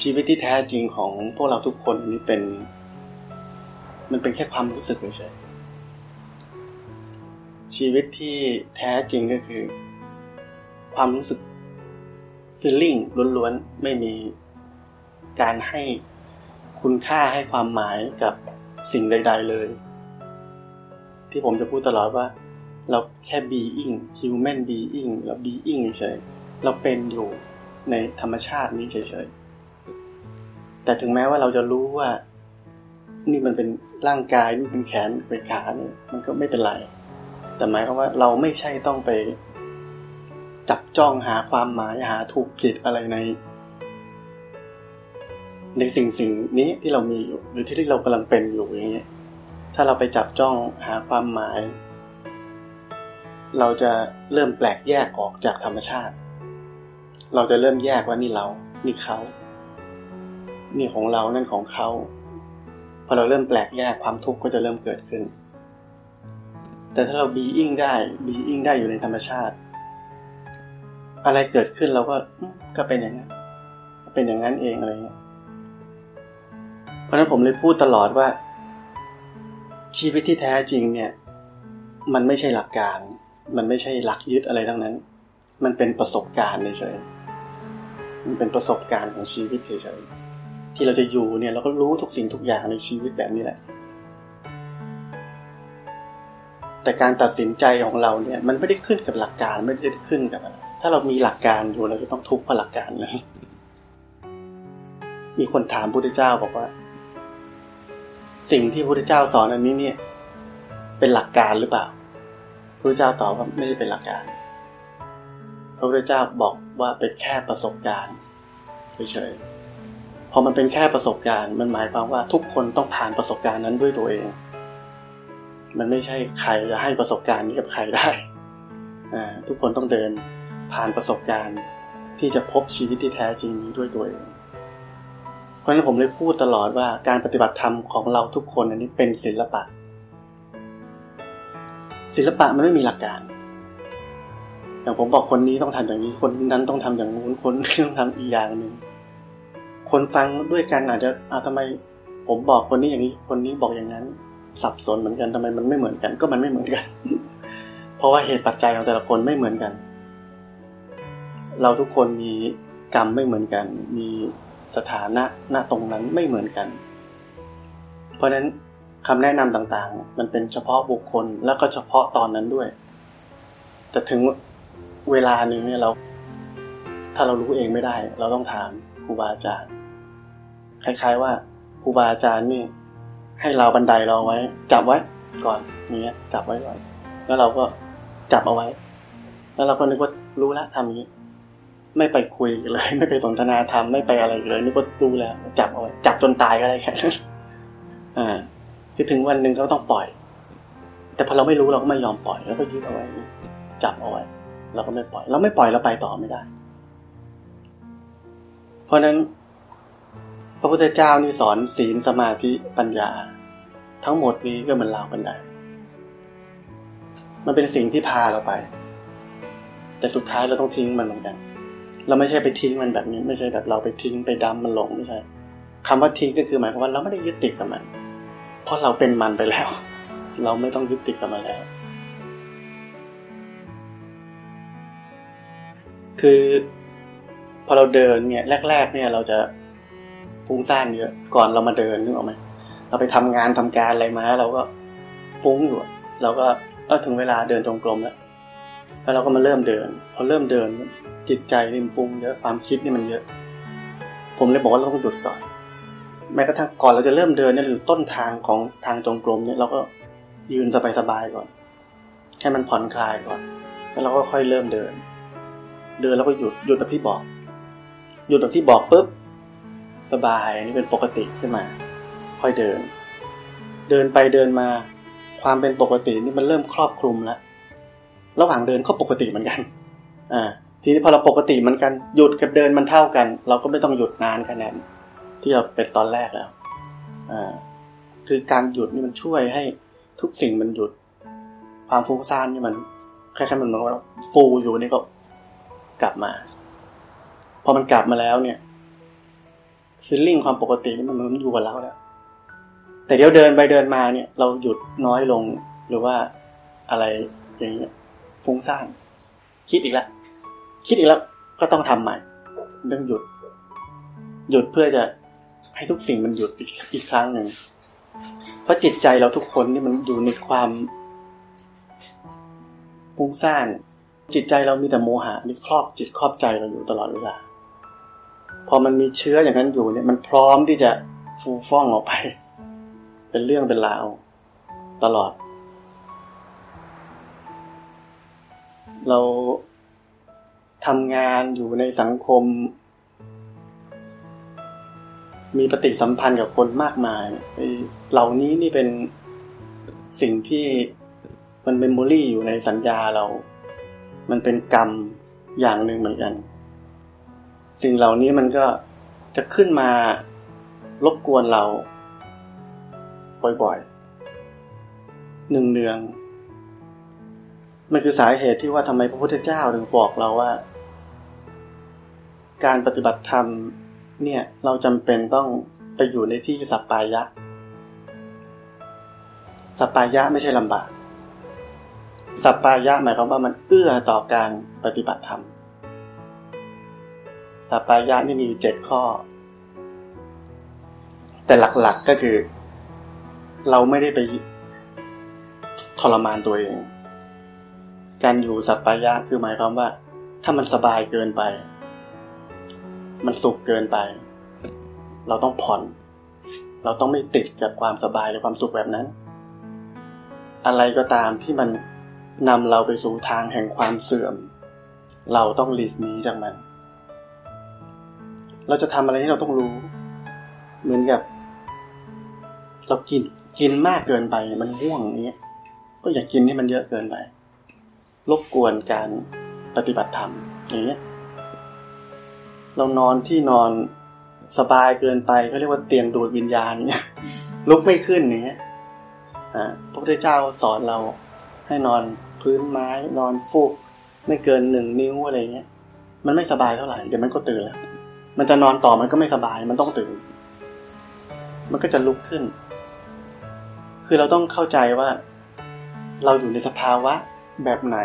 ชีวิตที่แท้จริงของพวกเราทุกคนนี่เป็น มันเป็นแค่ความรู้สึกเฉยชีวิตที่แท้จริงก็คือ ความรู้สึก feeling ล้วนๆ ไม่มีการให้คุณค่าให้ความหมายกับสิ่งใด ๆเลย ที่ผมจะพูดตลอดว่า เราแค่ being human being เรา being เฉยเราเป็นอยู่ในธรรมชาตินี้เฉยๆ แต่ถึงแม้ว่าเราจะรู้ว่า นี่มันเป็นร่างกายนี่เป็นแขนเป็นขาเนี่ยมันก็ไม่เป็นไร แต่หมายความว่าเราไม่ใช่ต้องไป จับจ้องหาความหมายหาถูกผิดอะไรใน ในสิ่งสิ่งนี้ที่เรามีอยู่ หรือที่เรากำลังเป็นอยู่อย่างเงี้ยถ้าเราไปจับจ้องหาความหมาย เราจะเริ่มแปลกแยกออกจากธรรมชาติ เราจะเริ่มแยกว่านี่เรา นี่เขา นี่ของเรานั่นของเขาพอเราเริ่มแปลกแยกความทุกข์ก็จะเริ่มเกิดขึ้น แต่ถ้าเรา being ได้ being ได้อยู่ในธรรมชาติ อะไรเกิดขึ้นเราก็ก็เป็นอย่างนั้นเป็นอย่างนั้นเองอะไรเงี้ยเพราะนั้นผมเลยพูดตลอดว่า ชีวิตที่แท้จริงเนี่ย มันไม่ใช่หลักการ มันไม่ใช่หลักยึดอะไรทั้งนั้น มันเป็นประสบการณ์เฉยมันเป็นประสบการณ์ของชีวิตเฉยๆ ที่เราจะอยู่เนี่ยเราก็รู้ทุกสิ่งทุกอย่างในชีวิตแบบนี้แหละ แต่การตัดสินใจของเราเนี่ย มันไม่ได้ขึ้นกับหลักการไม่ได้ขึ้นกับอะไรถ้าเรามีหลักการอยู่เราจะต้องทุกข์เพราะหลักการนะมีคนถามพุทธเจ้าบอกว่า สิ่งที่พระพุทธเจ้าสอนอันนี้เนี่ย เป็นหลักการหรือเปล่าพระพุทธเจ้าตอบว่าไม่ได้เป็นหลักการ พระพุทธเจ้าบอกว่าเป็นแค่ประสบการณ์เฉยๆ พอมันเป็นแค่ประสบการณ์มันหมายความว่าทุกคนต้องผ่านประสบการณ์นั้นด้วยตัวเอง มันไม่ใช่ใครจะให้ประสบการณ์นี้กับใครได้ทุกคนต้องเดินผ่านประสบการณ์ ที่จะพบชีวิตที่แท้จริงนี้ด้วยตัวเอง เพราะฉะนั้นผมเลยพูดตลอดว่าการปฏิบัติธรรมของเราทุกคนอันนี้เป็นศิลปะ ศิลปะมันไม่มีหลักการ อย่างผมบอกคนนี้ต้องทำอย่างนี้คนนั้นต้องทำอย่างนู้นคนนี้ต้องทำอีกอย่างหนึ่ง คนฟังด้วยกันอาจจะอาทำไมผมบอกคนนี้อย่างนี้คนนี้บอกอย่างนั้น สับสนเหมือนกันทำไมมันไม่เหมือนกัน ก็มันไม่เหมือนกัน เพราะว่าเหตุปัจจัยของแต่ละคนไม่เหมือนกัน เราทุกคนมีกรรมไม่เหมือนกัน มีสถานะณตรงนั้นไม่เหมือนกัน เพราะฉะนั้นคำแนะนำต่างๆ มันเป็นเฉพาะบุคคลแล้วก็เฉพาะตอนนั้นด้วย แต่ถึงเวลาหนึ่งเนี่ยเรา ถ้าเรารู้เองไม่ได้ เราต้องถามครูบาอาจารย์ คล้าย ๆ ว่าครูบาอาจารย์นี่ ให้เราบันไดเราไว้ จับไว้ก่อนเนี้ย จับไว้ก่อน แล้วเราก็จับเอาไว้ แล้วเราก็นึกว่ารู้ล้วทำนี้ ไม่ไปคุยเลย ไม่ไปสนทนาธรรมไม่ไปอะไรเลยนี่ก็ดูแล้ว จับเอาไว้จับจนตายก็ได้แค่นั้นอ่าคือถึงวันหนึ่งก็ต้องปล่อย แต่พอเราไม่รู้เราก็ไม่ยอมปล่อยแล้วก็ยึดเอาไว้ จับเอาไว้เราก็ไม่ปล่อย เราไม่ปล่อยเราไปต่อไม่ได้ เพราะนั้น พระพุทธเจ้านี่สอนศีลสมาธิปัญญา ทั้งหมดนี้ก็เหมือนราวบันไดมันเป็นสิ่งที่พาเราไป แต่สุดท้ายเราต้องทิ้งมันเหมือนกัน เราไม่ใช่ไปทิ้งมันแบบนี้ ไม่ใช่แบบเราไปทิ้งไปดำมันลงไม่ใช่คำว่าทิ้งก็คือหมายความว่าเราไม่ได้ยึดติดกับมัน เพราะเราเป็นมันไปแล้ว เราไม่ต้องยึดติดกับมันแล้ว คือ พอเราเดินเนี่ยแรก ๆ เนี่ยเราจะ ฟุ้งซ่านเยอะ ก่อนเรามาเดินนึกออกไหมเราไปทำงานทำการอะไรมาเราก็ฟุ้งอยู่เราก็เออถึงเวลาเดินจงกรมแล้วแล้วเราก็มาเริ่มเดิน พอเริ่มเดินจิตใจริมฟุ้งเยอะความคิดนี่มันเยอะ ผมเลยบอกว่าเราต้องหยุดก่อนแม้กระทั่งก่อนเราจะเริ่มเดินเนี่ยหรือต้นทางของทางจงกรมเนี่ยเราก็ยืนสบายๆก่อนให้มันผ่อนคลายก่อน แล้วเราก็ค่อยเริ่มเดิน เดินแล้วก็หยุดหยุดแบบที่บอก หยุดแบบที่บอกปุ๊บ สบายอันี่เป็นปกติขึ้นมา ค่อยเดิน เดินไปเดินมา ความเป็นปกตินี่มันเริ่มครอบคลุมแล้วระหว่างเดินก็ปกติเหมือนกัน อ่า ทีนี้พอเราปกติเหมือนกันหยุดกับเดินมันเท่ากัน เราก็ไม่ต้องหยุดนานขนาดที่เราเป็นตอนแรกแล้ว อ่า คือการหยุดนี่มันช่วยให้ทุกสิ่งมันหยุด ความฟุ้งซ่านนี่มันคล้ายๆมันมือนว่าฟูอยู่นี่ก็กลับมา พอมันกลับมาแล้วเนี่ย ฟีลลิ่งความปกตินี่มันมันอยู่กับเราแล้ว แต่เดี๋ยวเดินไปเดินมาเนี่ย เราหยุดน้อยลงหรือว่าอะไรอย่างเงี้ยฟุ้งซ่านคิดอีกแล้วคิดอีกแล้วก็ต้องทำใหม่ต้องหยุด หยุดเพื่อจะให้ทุกสิ่งมันหยุดอีกครั้งหนึ่งเพราะจิตใจเราทุกคนนี่มันอยู่ในความฟุ้งซ่านจิตใจเรามีแต่โมหะนี่ครอบจิตครอบใจเราอยู่ตลอดเวลา พอมันมีเชื้ออย่างนั้นอยู่เนี่ยมันพร้อมที่จะฟูฟ่องออกไป เป็นเรื่องเป็นราวตลอด เราทำงานอยู่ในสังคม มีปฏิสัมพันธ์กับคนมากมาย เหล่านี้นี่เป็นสิ่งที่มัน memory อยู่ในสัญญาเรา มันเป็นกรรมอย่างหนึ่งเหมือนกัน สิ่งเหล่านี้มันก็จะขึ้นมารบกวนเรา บ่อยๆหนึ่งเนืองมันคือสาเหตุที่ว่าทำไมพระพุทธเจ้าถึงบอกเราว่า การปฏิบัติธรรมเนี่ยเราจำเป็นต้องไปอยู่ในที่สัปปายะ สัปปายะไม่ใช่ลำบาก สัปปายะหมายความว่ามันเอื้อต่อการปฏิบัติธรรม สัปปายะนี่มีอยู่เจ็ดข้อ แต่หลักๆก็คือ เราไม่ได้ไปทรมานตัวเอง การอยู่สัปปายะคือหมายความว่า ถ้ามันสบายเกินไป มันสุขเกินไป เราต้องผ่อน เราต้องไม่ติดกับความสบายหรือความสุขแบบนั้น อะไรก็ตามที่มันนำเราไปสู่ทางแห่งความเสื่อม เราต้องหลีกหนีจากมัน เราจะทำอะไรที่เราต้องรู้ เหมือนกับ เรากินกินมากเกินไป มันง่วงอย่างเงี้ย ก็อย่ากกินให้มันเยอะเกินไปรบกวนการปฏิบัติธรรมอย่างเงี้ยเรานอนที่นอนสบายเกินไปเขาเรียกว่าเตียงดูดวิญญาณเนี่ยลุกไม่ขึ้นอย่างเงี้ยพระพุทธเจ้าสอนเราให้นอนพื้นไม้นอนฟูก ไม่เกินหนึ่งนิ้วอะไรเงี้ย มันไม่สบายเท่าไหร่เดี๋ยวมันก็ตื่นแล้ว มันจะนอนต่อมันก็ไม่สบาย มันต้องตื่น มันก็จะลุกขึ้น คือเราต้องเข้าใจว่า เราอยู่ในสภาวะแบบไหน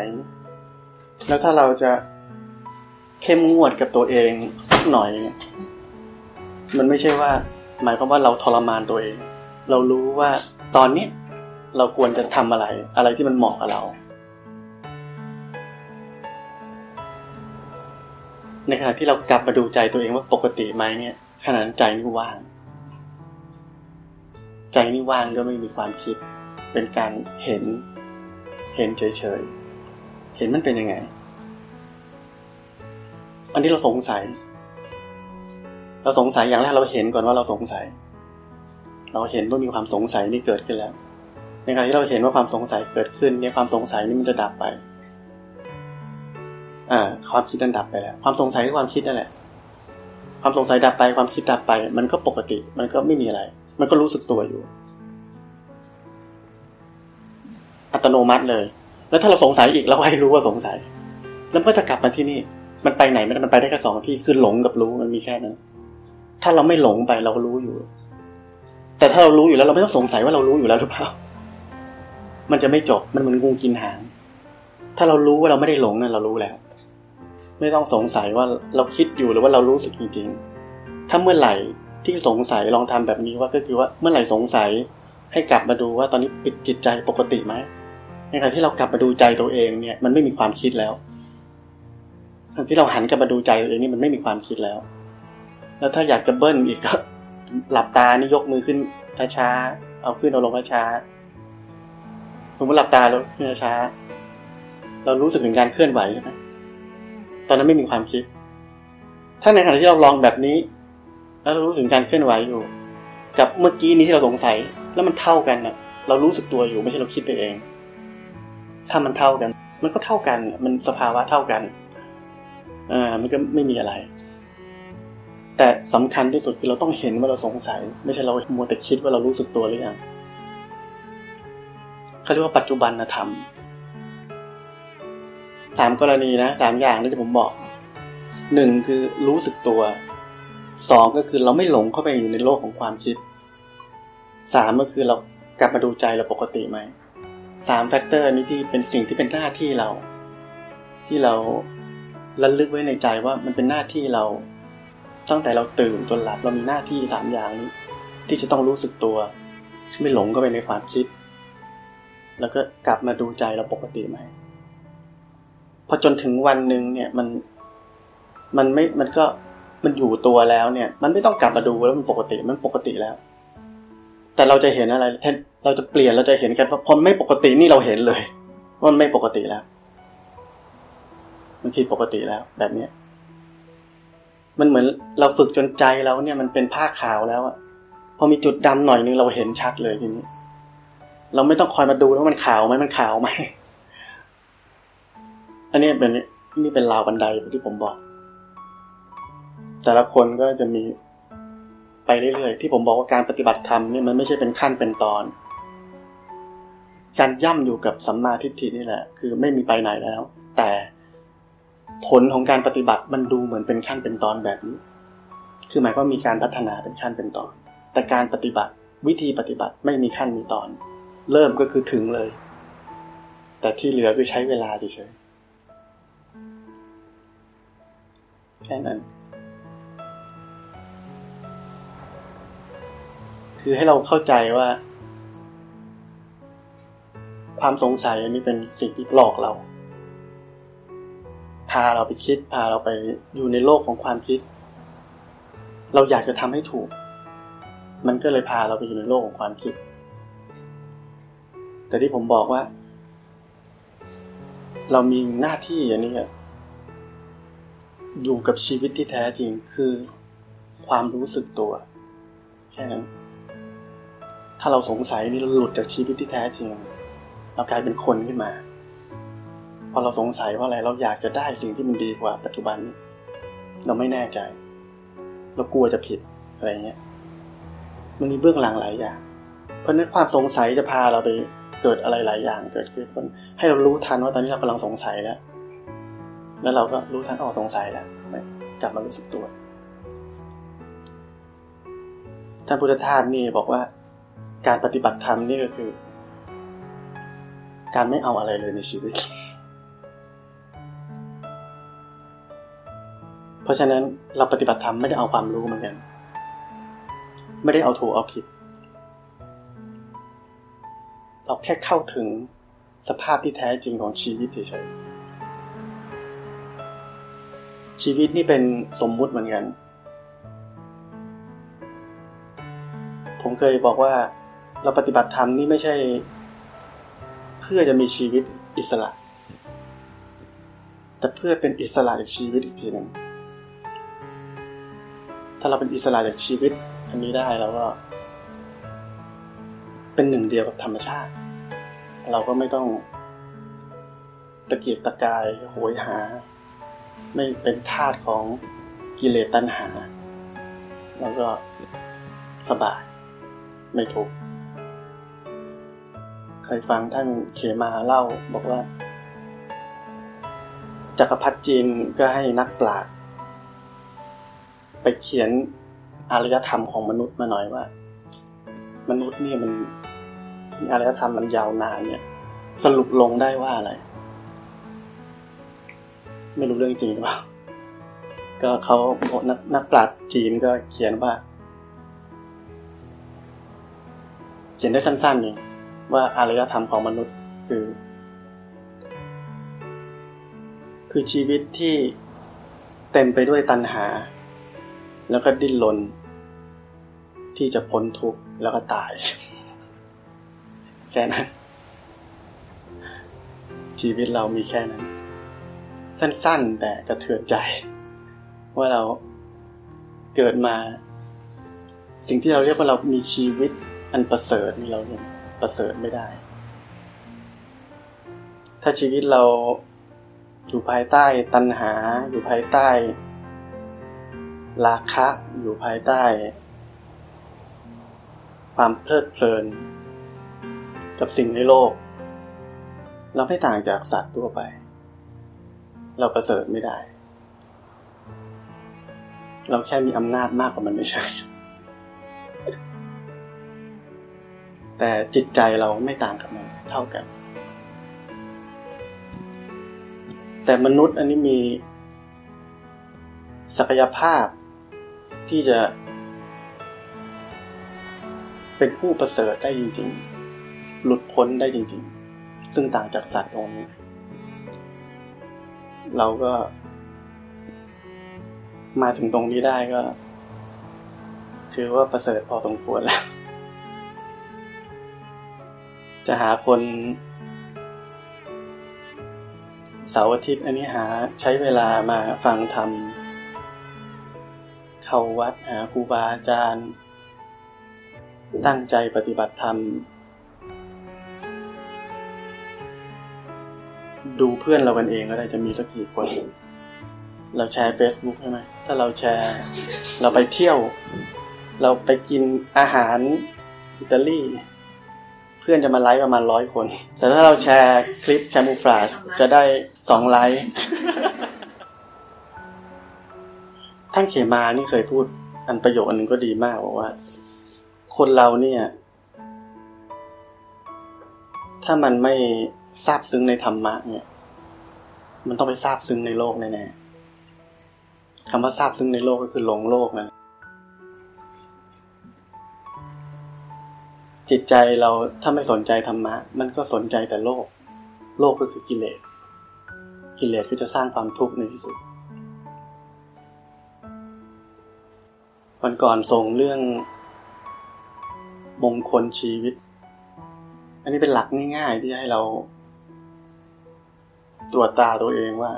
แล้วถ้าเราจะเข้มงวดกับตัวเองหน่อยมันไม่ใช่ว่า หมายความว่าเราทรมานตัวเอง เรารู้ว่าตอนนี้เราควรจะทำอะไร อะไรที่มันเหมาะกับเรา ในขณะที่เรากลับมาดูใจตัวเองว่าปกติไหมเนี่ยขณะนั้นใจนี่ว่าง ใจนี่ว่างก็ไม่มีความคิด เป็นการเห็น เห็นเฉยๆ เห็นมันเป็นยังไง อันนี้เราสงสัย เราสงสัยอย่างแรกเราเห็นก่อนว่าเราสงสัย เราเห็นว่ามีความสงสัยนี่เกิดขึ้นแล้วในขณะที่เราเห็นว่าความสงสัยเกิดขึ้นเนี่ยความสงสัยนี่มันจะดับไป อ่าความคิดนั้นดับไปแล้ว ความสงสัยคือความคิดนั่นแหละ ความสงสัยดับไปความคิดดับไป มันก็ปกติ มันก็ไม่มีอะไร มันก็รู้สึกตัวอยู่ อัตโนมัติเลย แล้วถ้าเราสงสัยอีกเราให้รู้ว่าสงสัย แล้วก็จะกลับมาที่นี่ มันไปไหนมันไปได้แค่สองที่คือหลงกับรู้มันมีแค่นั้นถ้าเราไม่หลงไปเราก็รู้อยู่ แต่ถ้าเรารู้อยู่แล้วเราไม่ต้องสงสัยว่าเรารู้อยู่แล้วหรือเปล่ามันจะไม่จบมันเหมือนงูกินหาง ถ้าเรารู้ว่าเราไม่ได้หลงนั่นเรารู้แล้ว ไม่ต้องสงสัยว่าเราคิดอยู่หรือว่าเรารู้สึกจริงๆ ถ้าเมื่อไหร่ที่สงสัยลองทำแบบนี้ว่าก็คือว่าเมื่อไหร่สงสัยให้กลับมาดูว่าตอนนี้ปิดจิตใจปกติไหมในขณะที่เรากลับมาดูใจตัวเองเนี่ยมันไม่มีความคิดแล้วที่เราหันกลับมาดูใจตัวเองนี่มันไม่มีความคิดแล้ว แล้วถ้าอยากจะเบิ้ลอีกก็หลับตานี่ยกมือขึ้นช้าๆเอาขึ้นเอาลงช้าๆสมมติหลับตาแล้วช้าเรารู้สึกถึงการเคลื่อนไหวใช่ไหม ตอนนั้นไม่มีความคิด ถ้าในขณะที่เราลองแบบนี้ แล้วเรารู้สึกการเคลื่อนไหวอยู่ กับเมื่อกี้นี้ที่เราสงสัย แล้วมันเท่ากันนะเรารู้สึกตัวอยู่ไม่ใช่เราคิดไปเอง ถ้ามันเท่ากัน มันก็เท่ากัน มันสภาวะเท่ากันอ่ามันก็ไม่มีอะไร แต่สำคัญที่สุดคือเราต้องเห็นว่าเราสงสัย ไม่ใช่เรามัวแต่คิดว่าเรารู้สึกตัวหรือยังเขาเรียกว่าปัจจุบันธรรม สามกรณีนะสามอย่างที่ผมบอกหนึ่งคือรู้สึกตัวสองก็คือเราไม่หลงเข้าไปอยู่ในโลกของความคิดสามก็คือเรากลับมาดูใจเราปกติไหมสาม factor นี้ที่เป็นสิ่งที่เป็นหน้าที่เรา ที่เราระลึกไว้ในใจว่ามันเป็นหน้าที่เรา ตั้งแต่เราตื่นจนหลับเรามีหน้าที่สามอย่างนี้ ที่จะต้องรู้สึกตัว ไม่หลงเข้าไปในความคิด แล้วก็กลับมาดูใจเราปกติไหม พอจนถึงวันหนึ่งเนี่ยมันมันไม่มันก็มันอยู่ตัวแล้วเนี่ย มันไม่ต้องกลับมาดูแล้วมันปกติมันปกติแล้ว แต่เราจะเห็นอะไรแทนเราจะเปลี่ยนเราจะเห็นกันพอไม่ปกตินี่เราเห็นเลยว่ามันไม่ปกติแล้ว มันผิดปกติแล้ว แบบเนี้ยมันเหมือนเราฝึกจนใจเราเนี่ยมันเป็นผ้าขาวแล้วอะพอมีจุดดำหน่อยนึงเราเห็นชัดเลยทีนี้ เราไม่ต้องคอยมาดูว่ามันขาวไหมมันขาวไหม อันนี้เป็นนี่เป็นราวบันไดที่ผมบอก แต่ละคนก็จะมีไปเรื่อยๆที่ผมบอกว่าการปฏิบัติธรรมนี่มันไม่ใช่เป็นขั้นเป็นตอน การย่ำอยู่กับสัมมาทิฏฐินี่แหละ คือไม่มีไปไหนแล้ว แต่ผลของการปฏิบัติมันดูเหมือนเป็นขั้นเป็นตอนแบบนี้ คือหมายว่ามีการพัฒนาเป็นขั้นเป็นตอน แต่การปฏิบัติวิธีปฏิบัติไม่มีขั้นมีตอน เริ่มก็คือถึงเลย แต่ที่เหลือคือใช้เวลาเฉย แค่นั้น คือให้เราเข้าใจว่า ความสงสัยอันนี้เป็นสิ่งที่หลอกเรา พาเราไปคิด พาเราไปอยู่ในโลกของความคิด เราอยากจะทำให้ถูก มันก็เลยพาเราไปอยู่ในโลกของความคิด แต่ที่ผมบอกว่าเรามีหน้าที่อย่างนี้ อยู่กับชีวิตที่แท้จริงคือความรู้สึกตัว แค่นั้น ถ้าเราสงสัยนี่เราหลุดจากชีวิตที่แท้จริง เรากลายเป็นคนขึ้นมา พอเราสงสัยว่าอะไรเราอยากจะได้สิ่งที่มันดีกว่า ปัจจุบัน เราไม่แน่ใจ เรากลัวจะผิดอะไรเงี้ย มันมีเบื้องหลังหลายอย่าง เพราะนั้นความสงสัยจะพาเราไปเกิดอะไรหลายอย่างเกิดขึ้นให้เรารู้ทันว่าตอนนี้เรากำลังสงสัยแล้ว แล้วเราก็รู้ทันออกสงสัยแล้วกลับมารู้สึกตัวท่านพุทธทาสนี่บอกว่า การปฏิบัติธรรมนี่ก็คือ การไม่เอาอะไรเลยในชีวิต เพราะฉะนั้นเราปฏิบัติธรรมไม่ได้เอาความรู้เหมือนกัน ไม่ได้เอาถูกเอาผิด เราแค่เข้าถึงสภาพที่แท้จริงของชีวิตเฉยๆ ชีวิตนี่เป็นสมมุติเหมือนกัน ผมเคยบอกว่าเราปฏิบัติธรรมนี่ไม่ใช่ เพื่อจะมีชีวิตอิสระ แต่เพื่อเป็นอิสระจากชีวิตอีกทีหนึ่งถ้าเราเป็นอิสระจากชีวิต อันนี้ได้เราก็ เป็นหนึ่งเดียวกับธรรมชาติ เราก็ไม่ต้องตะเกียกตะกายโหยหา ไม่เป็นทาสของกิเลสตัณหา แล้วก็สบายไม่ทุกข์เคยฟังท่านเขมาเล่าบอกว่า จักรพรรดิจีนก็ให้นักปราชญ์ไปเขียนอารยธรรมของมนุษย์มาหน่อยว่า มนุษย์นี่มันอารยธรรมมันยาวนานเนี่ย สรุปลงได้ว่าอะไร ไม่รู้เรื่องจริงหรือเปล่าก็เขานักนักปราชญ์จีนก็เขียนว่า เขียนได้สั้นๆนี่ว่าอารยธรรมของมนุษย์คือ คือชีวิตที่เต็มไปด้วยตัณหา แล้วก็ดิ้นรนที่จะพ้นทุกข์แล้วก็ตาย แค่นั้น ชีวิตเรามีแค่นั้น สั้น ๆ แต่กระเทือนใจ ว่าเราเกิดมา สิ่งที่เราเรียกว่าเรามีชีวิตอันประเสริฐมีเราเนี่ยประเสริฐไม่ได้ ถ้าชีวิตเราอยู่ภายใต้ตัณหา อยู่ภายใต้ ราคะ อยู่ภายใต้ ความเพลิดเพลิน กับสิ่งในโลก เราไม่ต่างจากสัตว์ทั่วไป เราประเสริฐไม่ได้ เราแค่มีอำนาจมากกว่ามันไม่ใช่ แต่จิตใจเราไม่ต่างกับมันเท่ากัน แต่มนุษย์อันนี้มีศักยภาพที่จะ เป็นผู้ประเสริฐได้จริง ๆ หลุดพ้นได้จริง ๆ ซึ่งต่างจากสัตว์ตรงนี้ เราก็ มาถึงตรงนี้ได้ก็ ถือว่าประเสริฐพอสมควรแล้ว จะหาคนเสาร์อาทิตย์อันนี้หาใช้เวลามาฟังธรรมเข้าวัดหาครูบาอาจารย์ ตั้งใจปฏิบัติธรรม ดูเพื่อนเรากันเองก็ได้จะมีสักกี่คน เราแชร์ Facebook ใช่ไหมถ้าเราแชร์ เราไปเที่ยว เราไปกินอาหารอิตาลีเพื่อนจะมาไลค์ประมาณร้อยคน แต่ถ้าเราแชร์คลิปแคมูฟลาชจะได้สองไลค์ท่านเขมานี่เคยพูดอันประโยคอันนึงก็ดีมากบอกว่า คนเราเนี่ย ถ้ามันไม่ ทราบซึ้งในธรรมะเนี่ย มันต้องไปทราบซึ้งในโลกแน่ๆคำว่าทราบซึ้งในโลกก็คือหลงโลกนั่นจิตใจเราถ้าไม่สนใจธรรมะ มันก็สนใจแต่โลก โลกก็คือกิเลส กิเลสก็จะสร้างความทุกข์ในที่สุด วันก่อนส่งเรื่องมงคลชีวิต อันนี้เป็นหลักง่ายๆที่ให้เรา ตรวจตาตัวเองว่า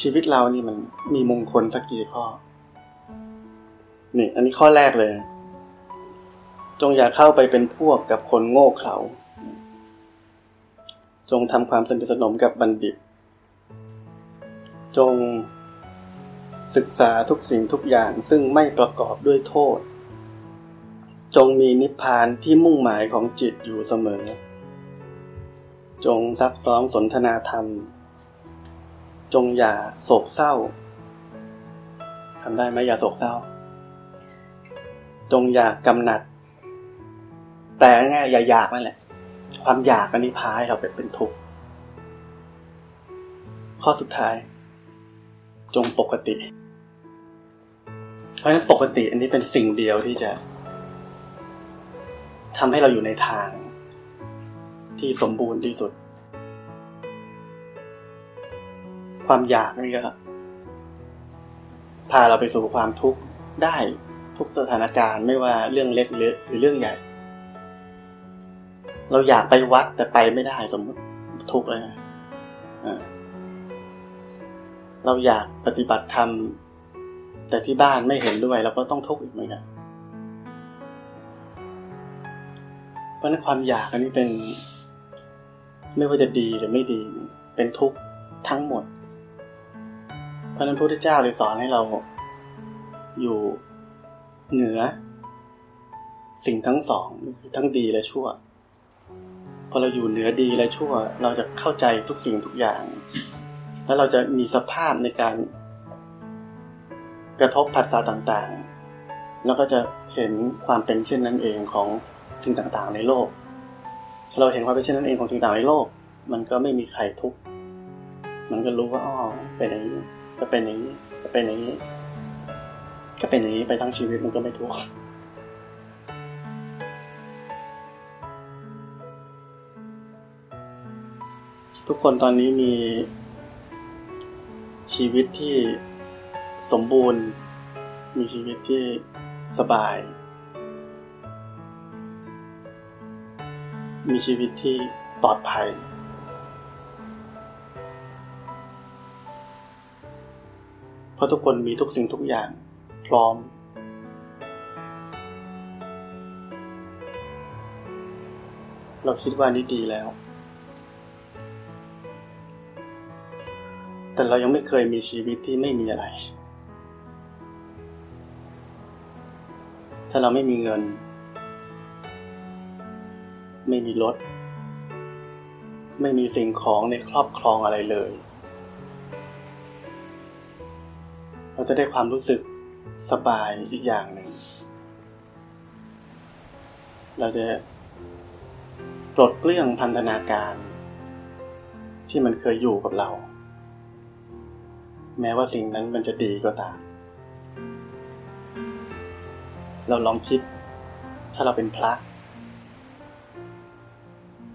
ชีวิตเรานี่มันมีมงคลสักกี่ข้อ นี่ อันนี้ข้อแรกเลย จงอย่าเข้าไปเป็นพวกกับคนโง่เขลาจงทำความสนิทสนมกับบัณฑิต จงศึกษาทุกสิ่งทุกอย่างซึ่งไม่ประกอบด้วยโทษ จงมีนิพพานที่มุ่งหมายของจิตอยู่เสมอ จงซักซ้อมสนทนาธรรม จงอย่าโศกเศร้าทำได้ไหมอย่าโศกเศร้า จงอย่ากำหนัด แต่ง่ายอย่าอยากนั่นแหละ ความอยากอันนี้พาให้เราเป็นทุกข์ข้อสุดท้าย จงปกติ เพราะฉะนั้นปกติอันนี้เป็นสิ่งเดียวที่จะทำให้เราอยู่ในทาง ที่สมบูรณ์ที่สุด ความอยากนี่ก็พาเราไปสู่ความทุกข์ได้ทุกสถานการณ์ไม่ว่าเรื่องเล็กหรือเรื่องใหญ่ เราอยากไปวัดแต่ไปไม่ได้สมมติทุกข์เลยเราอยากปฏิบัติธรรมแต่ที่บ้านไม่เห็นด้วยเราก็ต้องทุกข์อีกเหมือนกันเพราะนั้นความอยากอันนี้เป็น ไม่ว่าจะดีหรือไม่ดี เป็นทุกข์ทั้งหมด เพราะนั้นพระพุทธเจ้าเลยสอนให้เราอยู่เหนือ สิ่งทั้งสองทั้งดีและชั่วพอเราอยู่เหนือดีและชั่ว เราจะเข้าใจทุกสิ่งทุกอย่าง แล้วเราจะมีสภาพในการกระทบผัสสะต่างๆ แล้วก็จะเห็นความเป็นเช่นนั้นเองของสิ่งต่างๆในโลก เราเห็นความเป็นเช่นนั้นเองของสิ่งต่างในโลก มันก็ไม่มีใครทุกข์มันก็รู้ว่าอ๋อเป็นอย่างนี้ก็เป็นอย่างนี้ก็เป็นอย่างนี้ก็เป็นอย่างนี้ไปทั้งชีวิตมันก็ไม่ทุกข์ทุกคนตอนนี้มีชีวิตที่สมบูรณ์ มีชีวิตที่สบาย มีชีวิตที่ปลอดภัย เพราะทุกคนมีทุกสิ่งทุกอย่างพร้อม เราคิดว่านี่ดีแล้ว แต่เรายังไม่เคยมีชีวิตที่ไม่มีอะไร ถ้าเราไม่มีเงิน ไม่มีรถ ไม่มีสิ่งของในครอบครองอะไรเลย เราจะได้ความรู้สึกสบายอีกอย่างหนึ่ง เราจะปลดเปลื้องพันธนาการ ที่มันเคยอยู่กับเรา แม้ว่าสิ่งนั้นมันจะดีก็ตาม เราลองคิด ถ้าเราเป็นพระ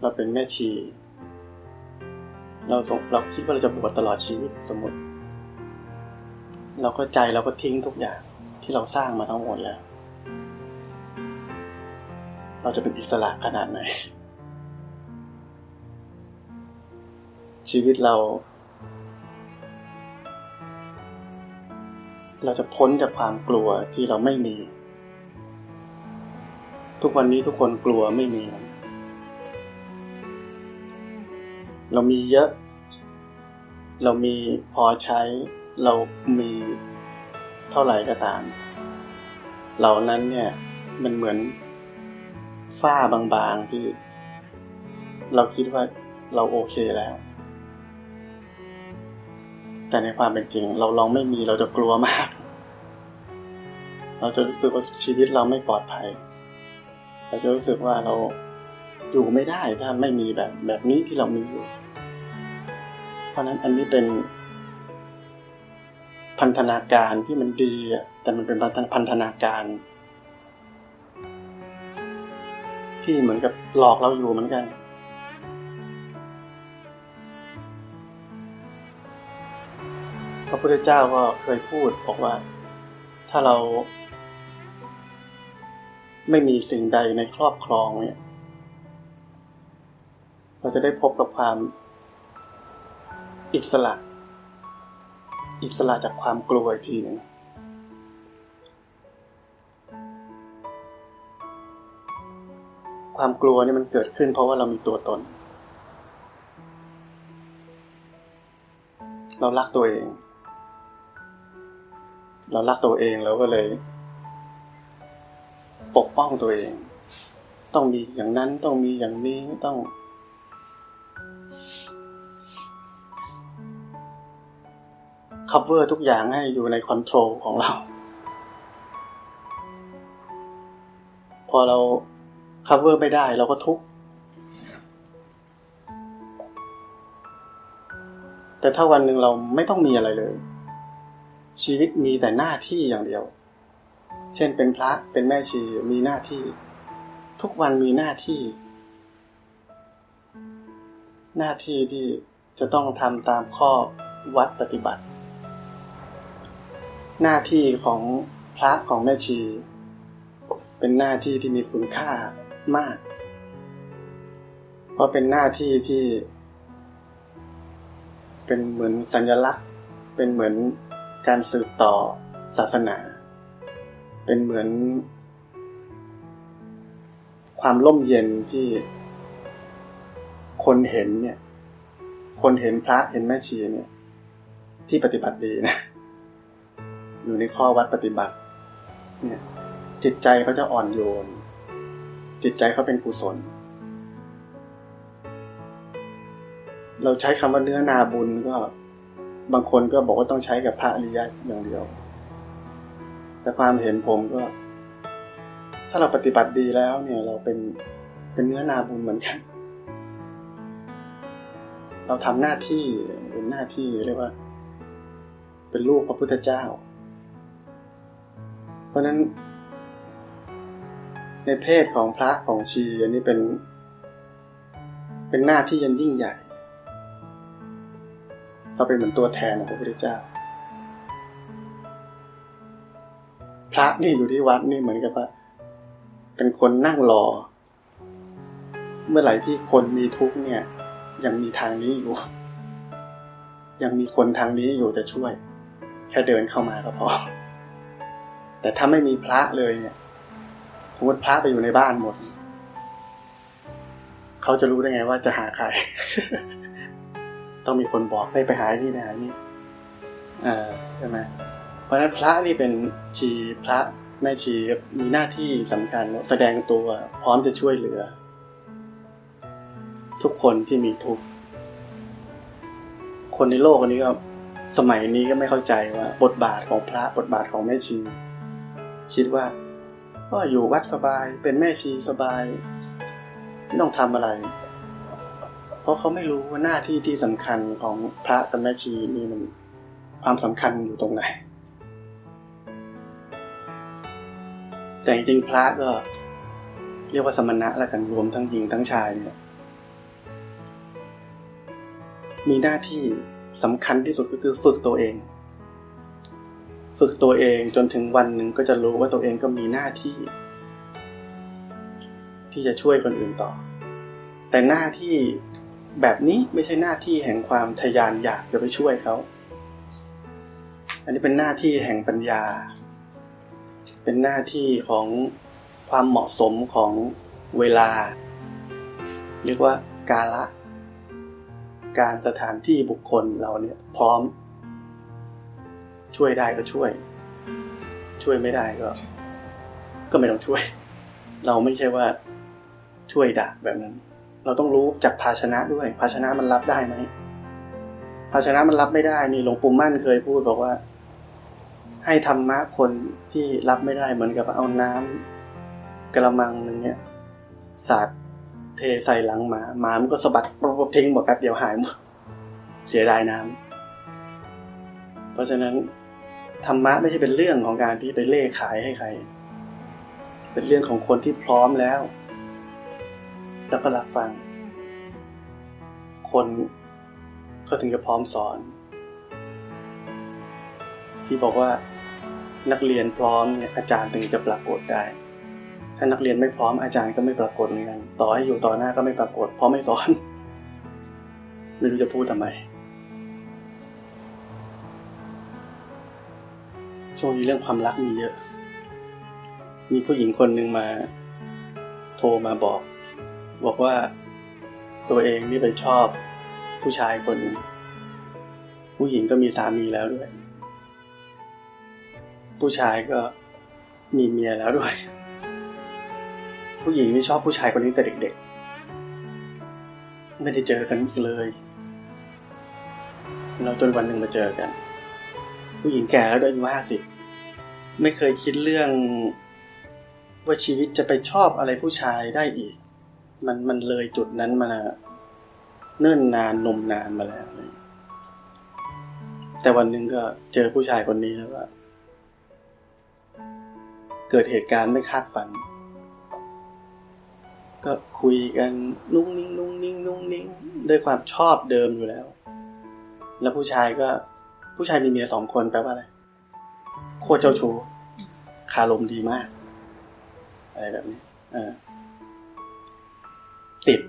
เราเป็นแม่ชี เราเราคิดว่าเราจะบวชตลอดชีวิตสมมติ เราก็ใจเราก็ทิ้งทุกอย่างที่เราสร้างมาทั้งหมดแล้ว เราจะเป็นอิสระขนาดไหน ชีวิตเรา เราจะพ้นจากความกลัวที่เราไม่มี ทุกวันนี้ทุกคนกลัวไม่มี เรามีเยอะ เรามีพอใช้ เรามีเท่าไหร่ก็ตาม เหล่านั้นเนี่ยมันเหมือนฝ้าบางๆที่ เราคิดว่าเราโอเคแล้ว แต่ในความเป็นจริง เราลองไม่มีเราจะกลัวมาก เราจะรู้สึกว่าชีวิตเราไม่ปลอดภัย เราจะรู้สึกว่าเรา อยู่ไม่ได้ถ้าไม่มีแบบแบบนี้ที่เรามีอยู่ เพราะนั้นอันนี้เป็น พันธนาการที่มันดีแต่มันเป็นพันธนาการ ที่เหมือนกับหลอกเราอยู่เหมือนกันพระพุทธเจ้าก็เคยพูดบอกว่า ถ้าเรา ไม่มีสิ่งใดในครอบครองเนี่ย เราจะได้พบกับความ อิสระ อิสระจากความกลัวอีกทีหนึ่งความกลัวนี่มันเกิดขึ้นเพราะว่าเรามีตัวตน เรารักตัวเอง เรารักตัวเองแล้วก็เลย ปกป้องตัวเอง ต้องมีอย่างนั้นต้องมีอย่างนี้ต้อง cover ทุกอย่างให้อยู่ในคอนโทรลของเรา พอเรา cover ไม่ได้เราก็ทุกข์แต่ถ้าวันหนึ่งเราไม่ต้องมีอะไรเลย ชีวิตมีแต่หน้าที่อย่างเดียว เช่นเป็นพระเป็นแม่ชีมีหน้าที่ ทุกวันมีหน้าที่ หน้าที่ที่จะต้องทำตามข้อวัดปฏิบัติ หน้าที่ของพระของแม่ชี เป็นหน้าที่ที่มีคุณค่ามาก เพราะเป็นหน้าที่ที่ เป็นเหมือนสัญลักษณ์ เป็นเหมือนการสืบต่อศาสนา เป็นเหมือน ความร่มเย็นที่คนเห็นเนี่ย คนเห็นพระเห็นแม่ชีเนี่ย ที่ปฏิบัติดีนะ อยู่ในข้อวัดปฏิบัติ เนี่ย จิตใจเขาจะอ่อนโยน จิตใจเขาเป็นกุศล เราใช้คำว่าเนื้อนาบุญก็ บางคนก็บอกว่าต้องใช้กับพระอริยะอย่างเดียว แต่ความเห็นผมก็ ถ้าเราปฏิบัติดีแล้ว เนี่ย เราเป็นเป็นเนื้อนาบุญเหมือนกัน เราทำหน้าที่เป็นหน้าที่เรียกว่าเป็นลูกพระพุทธเจ้า ราะนั้น ในเพศของพระของชีอันนี้เป็น เป็นหน้าที่ยันยิ่งใหญ่ เราเป็นเหมือนตัวแทนของพระพุทธเจ้า พระนี่อยู่ที่วัดนี่เหมือนกับว่า เป็นคนนั่งรอ เมื่อไหร่ที่คนมีทุกข์เนี่ย ยังมีทางนี้อยู่ ยังมีคนทางนี้อยู่จะช่วย แค่เดินเข้ามาก็พอ แต่ถ้าไม่มีพระเลยเนี่ยสมมติพระไปอยู่ในบ้านหมด เขาจะรู้ได้ไงว่าจะหาใคร ต้องมีคนบอกให้ไปหาที่ไหนนี่อ่าใช่ไหมเพราะฉะนั้นพระนี่เป็นชีพระแม่ชีมีหน้าที่สำคัญแสดงตัวพร้อมจะช่วยเหลือ ทุกคนที่มีทุกคนในโลกอันนี้ก็สมัยนี้ก็ไม่เข้าใจว่า บทบาทของพระบทบาทของแม่ชี คิดว่าก็อยู่วัดสบายเป็นแม่ชีสบาย ไม่ต้องทำอะไร เพราะเขาไม่รู้ว่าหน้าที่ที่สำคัญของพระกับแม่ชีนี่มันความสำคัญอยู่ตรงไหน แต่จริงๆพระก็ เรียกว่าสมณะและกันรวมทั้งหญิงทั้งชายเนี่ยมีหน้าที่สำคัญที่สุดก็คือฝึกตัวเอง ฝึกตัวเองจนถึงวันหนึ่งก็จะรู้ว่าตัวเองก็มีหน้าที่ ที่จะช่วยคนอื่นต่อ แต่หน้าที่แบบนี้ไม่ใช่หน้าที่แห่งความทยานอยากจะไปช่วยเขา อันนี้เป็นหน้าที่แห่งปัญญา เป็นหน้าที่ของความเหมาะสมของเวลา เรียกว่ากาละ การสถานที่บุคคลเราเนี่ยพร้อม ช่วยได้ก็ช่วย ช่วยไม่ได้ก็ ก็ไม่ต้องช่วย เราไม่ใช่ว่าช่วยดักแบบนั้น เราต้องรู้จักภาชนะด้วย ภาชนะมันรับได้ไหมภาชนะมันรับไม่ได้นี่หลวงปู่มั่นเคยพูดบอกว่า ให้ธรรมะคนที่รับไม่ได้เหมือนกับเอาน้ำกระมังนึงเนี่ยสาดเทใส่หลังหมาหมามันก็สะบัดปุ๊บทิ้งหมดแป๊บเดียวหายหมดเสียดายน้ำ เพราะฉะนั้นธรรมะไม่ใช่เป็นเรื่องของการที่ไปเล่ขายให้ใคร เป็นเรื่องของคนที่พร้อมแล้ว แล้วก็รับฟัง คนก็ถึงจะพร้อมสอน ที่บอกว่านักเรียนพร้อมเนี่ยอาจารย์ถึงจะปรากฏได้ ถ้านักเรียนไม่พร้อมอาจารย์ก็ไม่ปรากฏเหมือนกัน ต่อให้อยู่ต่อหน้าก็ไม่ปรากฏ เพราะไม่สอน ไม่รู้จะพูดทำไม ช่วงนี้เรื่องความรักมีเยอะ มีผู้หญิงคนหนึ่งมา โทรมาบอก บอกว่าตัวเองนี่ไปชอบ ผู้ชายคนหนึ่งผู้หญิงก็มีสามีแล้วด้วย ผู้ชายก็มีเมียแล้วด้วย ผู้หญิงนี่ชอบผู้ชายคนนี้แต่เด็กๆ ไม่ได้เจอกันเลย เราจนวันหนึ่งมาเจอกัน ผู้หญิงแก่แล้วด้วยอายุห้าสิบไม่เคยคิดเรื่อง ว่าชีวิตจะไปชอบอะไรผู้ชายได้อีก มันมันเลยจุดนั้นมาเนิ่นนานนมนานมาแล้ว แต่วันหนึ่งก็เจอผู้ชายคนนี้แล้วว่าเกิดเหตุการณ์ไม่คาดฝัน ก็คุยกันนุ่งนิ่งนุ่งนิ่งนุ่งนิ่งด้วยความชอบเดิมอยู่แล้ว แล้วผู้ชายก็ ผู้ชายมีเมียสองคนแปลว่าอะไร โคตรเจ้าชู้คารมดีมาก อะไรแบบนี้เออติด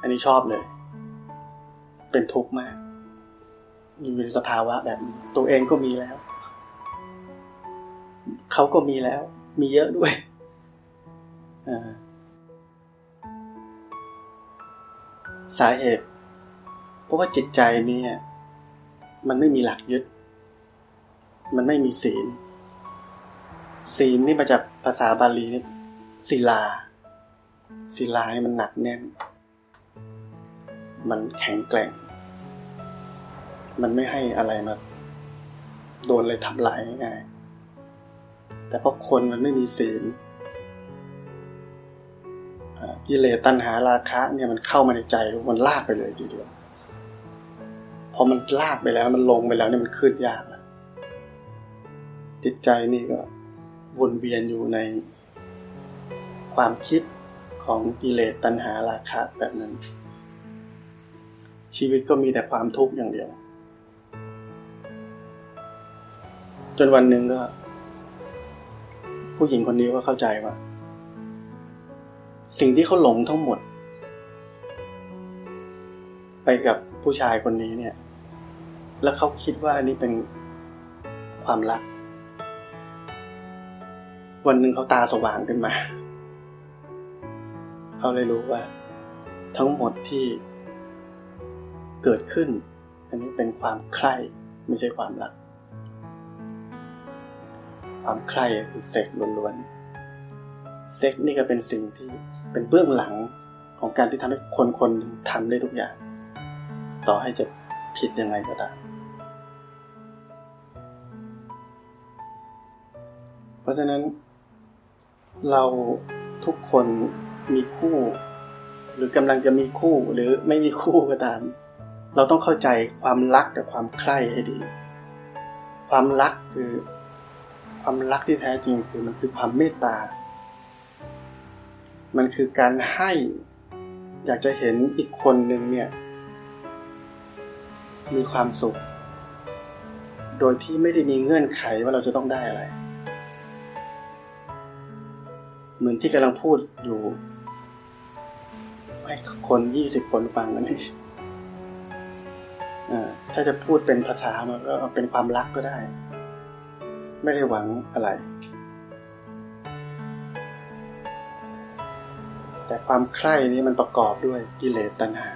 อันนี้ชอบเลย เป็นทุกข์มากอยู่ในสภาวะแบบนี้ตัวเองก็มีแล้ว เขาก็มีแล้ว มีเยอะด้วยอ่าสาเหตุ เพราะว่าจิตใจนี่ มันไม่มีหลักยึด มันไม่มีศีล ศีลนี่มาจากภาษาบาลีนี่ศิลาศิลานี่มันหนักแน่น มันแข็งแกร่ง มันไม่ให้อะไรมาโดนเลยทำลายง่ายๆแต่เพราะคนมันไม่มีศีลกิเลสตัณหาราคะเนี่ยมันเข้ามาในใจมันลากไปเลยทีเดียว อมันลากไปแล้ว มันลงไปแล้วเนี่ยมันขึ้นยากล้วจิตใจนี่ก็วนเวียนอยู่ในความคิดของกิเลสตัณหาราคะแบบนั้น ชีวิตก็มีแต่ความทุกข์อย่างเดียว จนวันหนึ่งก็ ผู้หญิงคนนี้ก็เข้าใจว่า สิ่งที่เขาหลงทั้งหมด ไปกับผู้ชายคนนี้เนี่ย แล้วเขาคิดว่าอันนี้เป็นความรัก วันหนึ่งเขาตาสว่างขึ้นมา เขาเลยรู้ว่า ทั้งหมดที่เกิดขึ้น อันนี้เป็นความใคร่ไม่ใช่ความรัก ความใคร่คือเซ็กล้วนๆ เซ็กนี่ก็เป็นสิ่งที่เป็นเบื้องหลังของการที่ทำให้คนคนทำได้ทุกอย่าง ต่อให้จะผิดยังไงก็ตาม ราะฉะนั้นเราทุกคนมีคู่ หรือกำลังจะมีคู่หรือไม่มีคู่ก็ตาม เราต้องเข้าใจความรักกับความใคร่ให้ดี ความรักคือ ความรักที่แท้จริงคือมันคือความเมตตา มันคือการให้อยากจะเห็นอีกคนหนึ่งเนี่ย มีความสุข โดยที่ไม่ได้มีเงื่อนไขว่าเราจะต้องได้อะไร เหมือนที่กำลังพูดอยู่ให้คนยี่สิบคนฟังนั่นเองถ้าจะพูดเป็นภาษามันก็เป็นความรักก็ได้ ไม่ได้หวังอะไร แต่ความใคร่นี้มันประกอบด้วยกิเลสตัณหา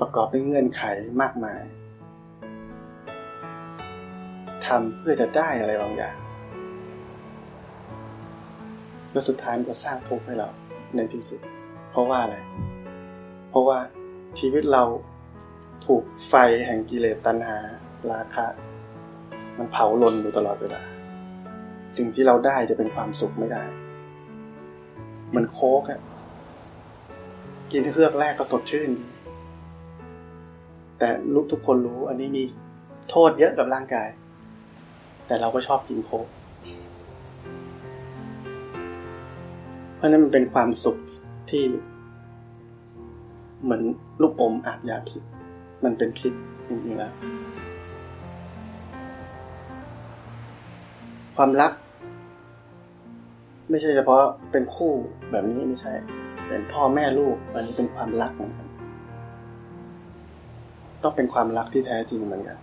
ประกอบด้วยเงื่อนไขมากมายทำเพื่อจะได้อะไรบางอย่าง แล้วสุดท้ายมันก็สร้างทุกข์ให้เราในที่สุด เพราะว่าอะไร เพราะว่าชีวิตเราถูกไฟแห่งกิเลสตัณหา ราคะ มันเผาลนอยู่ตลอดเวลา สิ่งที่เราได้จะเป็นความสุขไม่ได้ มันโคกอะกินเฮือกแรกก็สดชื่น แต่ลูกทุกคนรู้ อันนี้มีโทษเยอะกับร่างกาย แต่เราก็ชอบกินโคก เพราะนั้นมันเป็นความสุขที่ เหมือนลูกอมอาบยาพิษมันเป็นพิษจริงๆแล้ว ความรัก ไม่ใช่เฉพาะเป็นคู่แบบนี้ไม่ใช่ เป็นพ่อแม่ลูก อันนี้เป็นความรักเหมือนกันต้องเป็นความรักที่แท้จริงเหมือนกัน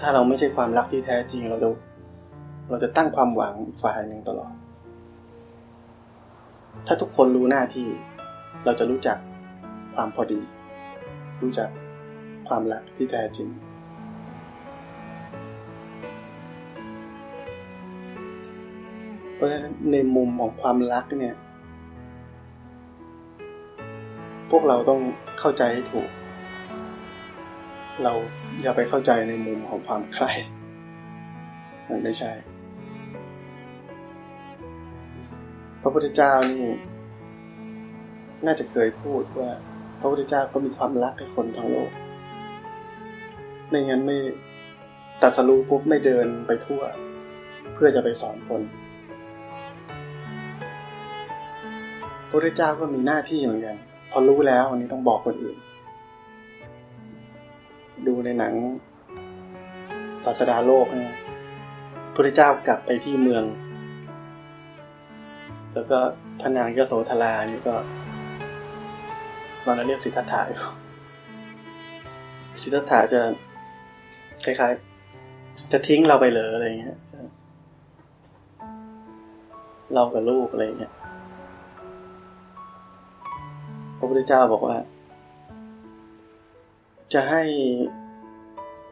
ถ้าเราไม่ใช่ความรักที่แท้จริงเราจะ เราจะตั้งความหวังอีกฝ่ายหนึ่งตลอด ถ้าทุกคนรู้หน้าที่ เราจะรู้จักความพอดี รู้จักความรักที่แท้จริง เพราะฉะนั้นในมุมของความรักเนี่ย พวกเราต้องเข้าใจให้ถูก เราอย่าไปเข้าใจในมุมของความใคร่มันไม่ใช่ พระพุทธเจ้านี่ น่าจะเคยพูดว่า พระพุทธเจ้าก็มีความรักให้คนทั้งโลกไม่งั้นไม่ตัดสรู้ปุ๊บไม่เดินไปทั่ว เพื่อจะไปสอนคนพระพุทธเจ้าก็มีหน้าที่เหมือนกันพอรู้แล้วอันนี้ต้องบอกคนอื่น ดูในหนังศาสดาโลกนะพระพุทธเจ้ากลับไปที่เมือง แล้วก็พนางยโสธรานี่ก็ตอนนั้นเรียกสิทธัตถะอยู่สิทธัตถะจะคล้ายๆ จะทิ้งเราไปเลยอะไรเงี้ยเรากับลูกอะไรเงี้ย พระพุทธเจ้าบอกว่า จะให้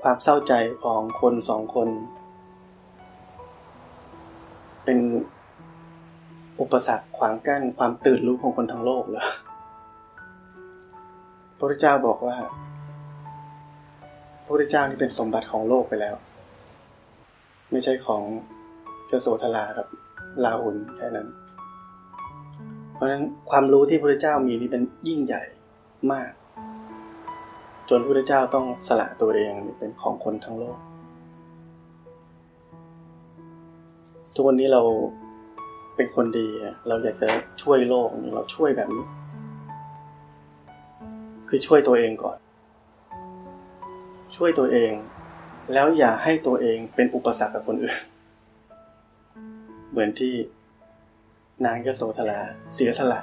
ความเศร้าใจของคนสองคน เป็น อุปสรรคขวางกั้นความตื่นรู้ของคนทั้งโลกเหรอพระเจ้าบอกว่า พระเจ้านี่เป็นสมบัติของโลกไปแล้ว ไม่ใช่ของเจโสธรากับลาหุนแค่นั้น เพราะฉะนั้นความรู้ที่พระเจ้ามีนี่เป็นยิ่งใหญ่มาก จนพระเจ้าต้องสละตัวเองเป็นของคนทั้งโลก ทุกวันนี้เรา เป็นคนดี เราอยากจะช่วยโลกเราช่วยแบบนี้ คือช่วยตัวเองก่อน ช่วยตัวเอง แล้วอย่าให้ตัวเองเป็นอุปสรรคกับคนอื่น เหมือนที่นางยโสธราเสียสละ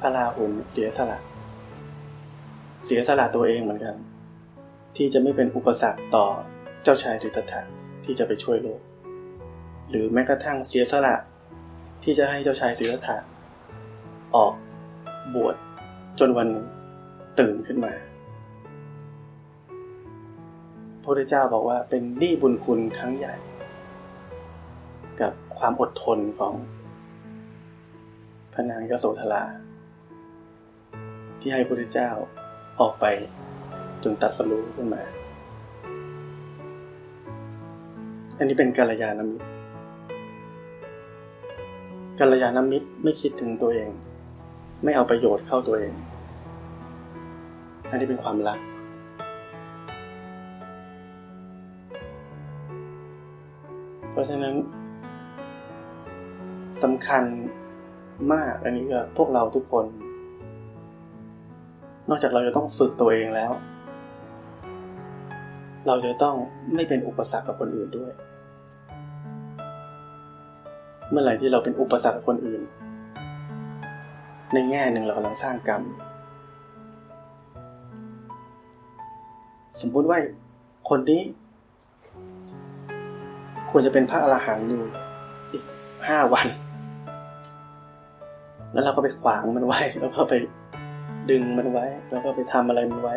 พระราหุลเสียสละ เสียสละตัวเองเหมือนกัน ที่จะไม่เป็นอุปสรรคต่อเจ้าชายสิทธัตถะที่จะไปช่วยโลก หรือแม้กระทั่งเสียสละ ที่จะให้เจ้าชายสิทธัตถะออกบวชจนวันตื่นขึ้นมาพระพุทธเจ้าบอกว่าเป็นหนี้บุญคุณครั้งใหญ่ กับความอดทนของพระนางยโสธราที่ให้พระพุทธเจ้าออกไปจนตัดสรู้ขึ้นมา อันนี้เป็นกัลยาณมิตร กัลยาณมิตรไม่คิดถึงตัวเอง ไม่เอาประโยชน์เข้าตัวเอง อันนี้เป็นความรัก เพราะฉะนั้นสำคัญมากอันนี้ก็พวกเราทุกคน นอกจากเราจะต้องฝึกตัวเองแล้ว เราจะต้องไม่เป็นอุปสรรคกับคนอื่นด้วย เมื่อไหร่ที่เราเป็นอุปสรรคกับคนอื่น ในแง่หนึ่งเรากำลังสร้างกรรม สมมุติว่าคนนี้ ควรจะเป็นพระอรหันต์อยู่อีกห้าวัน แล้วเราก็ไปขวางมันไว้ แล้วก็ไปดึงมันไว้ แล้วก็ไปทำอะไรมันไว้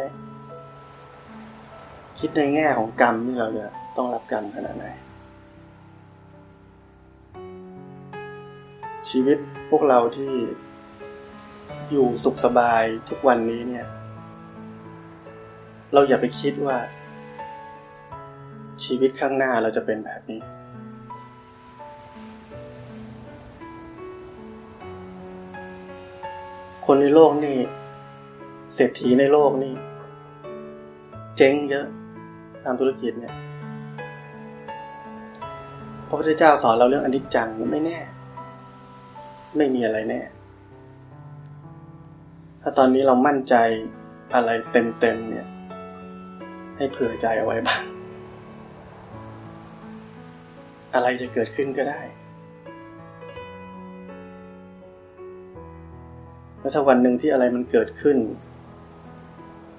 คิดในแง่ของกรรมที่เราจะต้องรับกรรมขนาดไหน ชีวิตพวกเราที่อยู่สุขสบายทุกวันนี้เนี่ย เราอย่าไปคิดว่า ชีวิตข้างหน้าเราจะเป็นแบบนี้ คนในโลกนี่เศรษฐีในโลกนี่ เจ๊งเยอะทางธุรกิจเนี่ยพระพุทธเจ้าสอนเราเรื่องอนิจจังไม่แน่ ไม่มีอะไรแน่ ถ้าตอนนี้เรามั่นใจอะไรเต็มๆเนี่ย ให้เผื่อใจเอาไว้บ้าง อะไรจะเกิดขึ้นก็ได้ แล้วถ้าวันหนึ่งที่อะไรมันเกิดขึ้น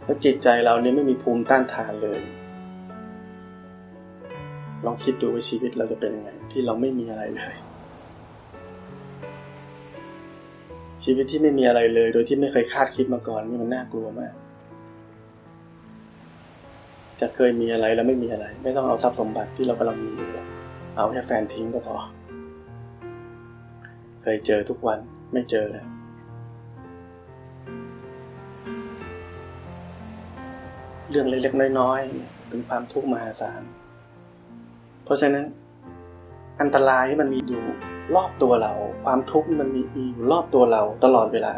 แล้วจิตใจเราเนี่ยไม่มีภูมิต้านทานเลยลองคิดดูว่าชีวิตเราจะเป็นยังไง ที่เราไม่มีอะไรเลย ชีวิตที่ไม่มีอะไรเลย โดยที่ไม่เคยคาดคิดมาก่อนนี่มันน่ากลัวมาก จะเคยมีอะไรแล้วไม่มีอะไร ไม่ต้องเอาทรัพย์สมบัติที่เรากำลังมีอยู่เอาแค่แฟนทิ้งก็พอ เคยเจอทุกวันไม่เจอแล้วเรื่องเล็กๆน้อยๆเป็นความทุกข์มหาศาล เพราะฉะนั้นอันตรายที่มันมีอยู่ รอบตัวเรา ความทุกข์มันมีอยู่รอบตัวเราตลอดเวลา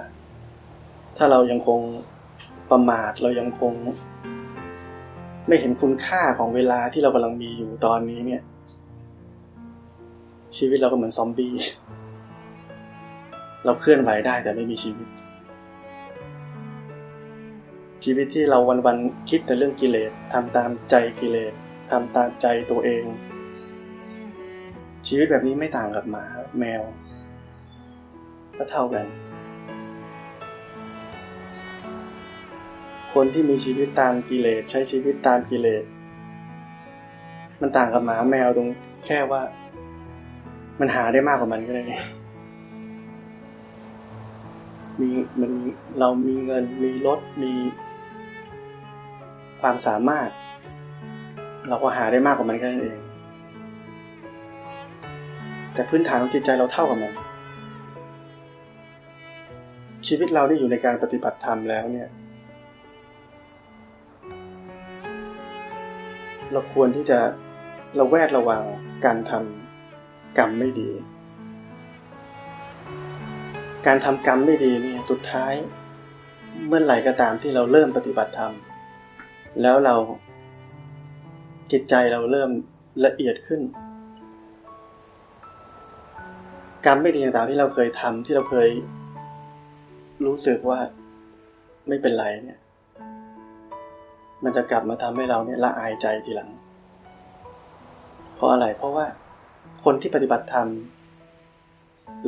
ถ้าเรายังคงประมาทเรายังคง ไม่เห็นคุณค่าของเวลาที่เรากำลังมีอยู่ตอนนี้เนี่ย ชีวิตเราก็เหมือนซอมบี้เราเคลื่อนไหวได้แต่ไม่มีชีวิต ชีวิตที่เราวันๆคิดแต่เรื่องกิเลสทำตามใจกิเลสทำตามใจตัวเอง ชีวิตแบบนี้ไม่ต่างกับหมาแมว ก็เท่ากัน คนที่มีชีวิตตามกิเลสใช้ชีวิตตามกิเลสมันต่างกับหมาแมวตรงแค่ว่า มันหาได้มากกว่ามันก็ได้มีมันเรามีเงินมีรถมี ความสามารถ เราก็หาได้มากกว่ามันแค่นั้นเอง แต่พื้นฐานของจิตใจเราเท่ากับมัน ชีวิตเราได้อยู่ในการปฏิบัติธรรมแล้วเนี่ย เราควรที่จะเราแวดระวังการทำกรรมไม่ดี การทำกรรมไม่ดีเนี่ยสุดท้าย เมื่อไหร่ก็ตามที่เราเริ่มปฏิบัติธรรม แล้วเราจิตใจเราเริ่มละเอียดขึ้น กรรมไม่ดีต่างๆที่เราเคยทำที่เราเคย รู้สึกว่าไม่เป็นไรเนี่ย มันจะกลับมาทำให้เราเนี่ยละอายใจทีหลัง เพราะอะไรเพราะว่าคนที่ปฏิบัติธรรม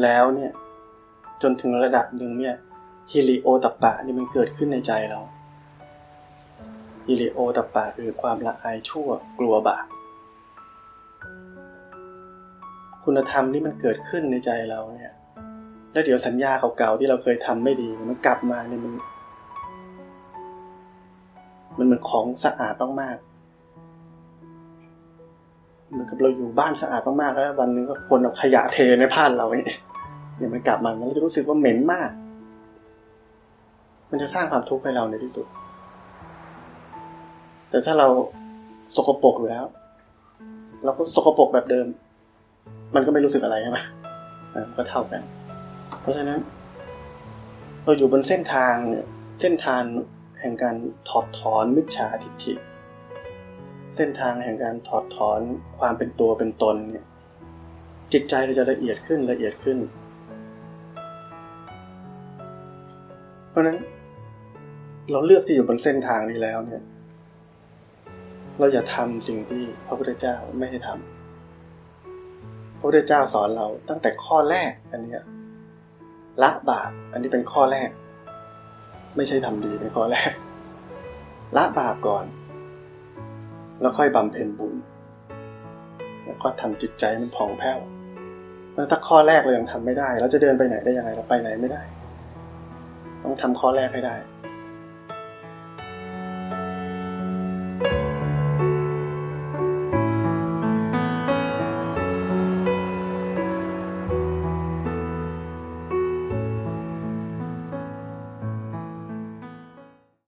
แล้วเนี่ย จนถึงระดับหนึ่งเนี่ยฮิริโอตัปปะนี่มันเกิดขึ้นในใจเราฮิริโอตัปปะคือความละอายชั่วกลัวบาป คุณธรรมที่มันเกิดขึ้นในใจเราเนี่ย แล้วเดี๋ยวสัญญาเก่าๆที่เราเคยทำไม่ดีมันกลับมาเนี่ยมัน มันเหมือนของสะอาดมากๆเหมือนกับเราอยู่บ้านสะอาดมากๆแล้ววันนึงก็คนเอาขยะเทในบ้านเราเนี่ยเนี่ยมันกลับมามันก็จะรู้สึกว่าเหม็นมาก มันจะสร้างความทุกข์ให้เราในที่สุด แต่ถ้าเราสกปรกอยู่แล้วเราก็สกปรกแบบเดิม มันก็ไม่รู้สึกอะไรใช่ไหมก็เท่ากัน เพราะฉะนั้น เราอยู่บนเส้นทางเนี่ยเส้นทางแห่งการถอดถอนมิจฉาทิฏฐิ เส้นทางแห่งการถอดถอนความเป็นตัวเป็นตนเนี่ยจิตใจเราจะละเอียดขึ้นละเอียดขึ้น เพราะนั้น เราเลือกที่อยู่บนเส้นทางนี้แล้วเนี่ย เราอย่าทำสิ่งที่พระพุทธเจ้าไม่ให้ทำ พระพุทธเจ้าสอนเราตั้งแต่ข้อแรกอันนี้ละบาปอันนี้เป็นข้อแรก ไม่ใช่ทำดีเป็นข้อแรก ละบาปก่อน แล้วค่อยบำเพ็ญบุญ แล้วก็ทำจิตใจมันผ่องแผ้วแล้วถ้าข้อแรกเรายังทำไม่ได้ เราจะเดินไปไหนได้ยังไงเราไปไหนไม่ได้ ต้องทำข้อแรกให้ได้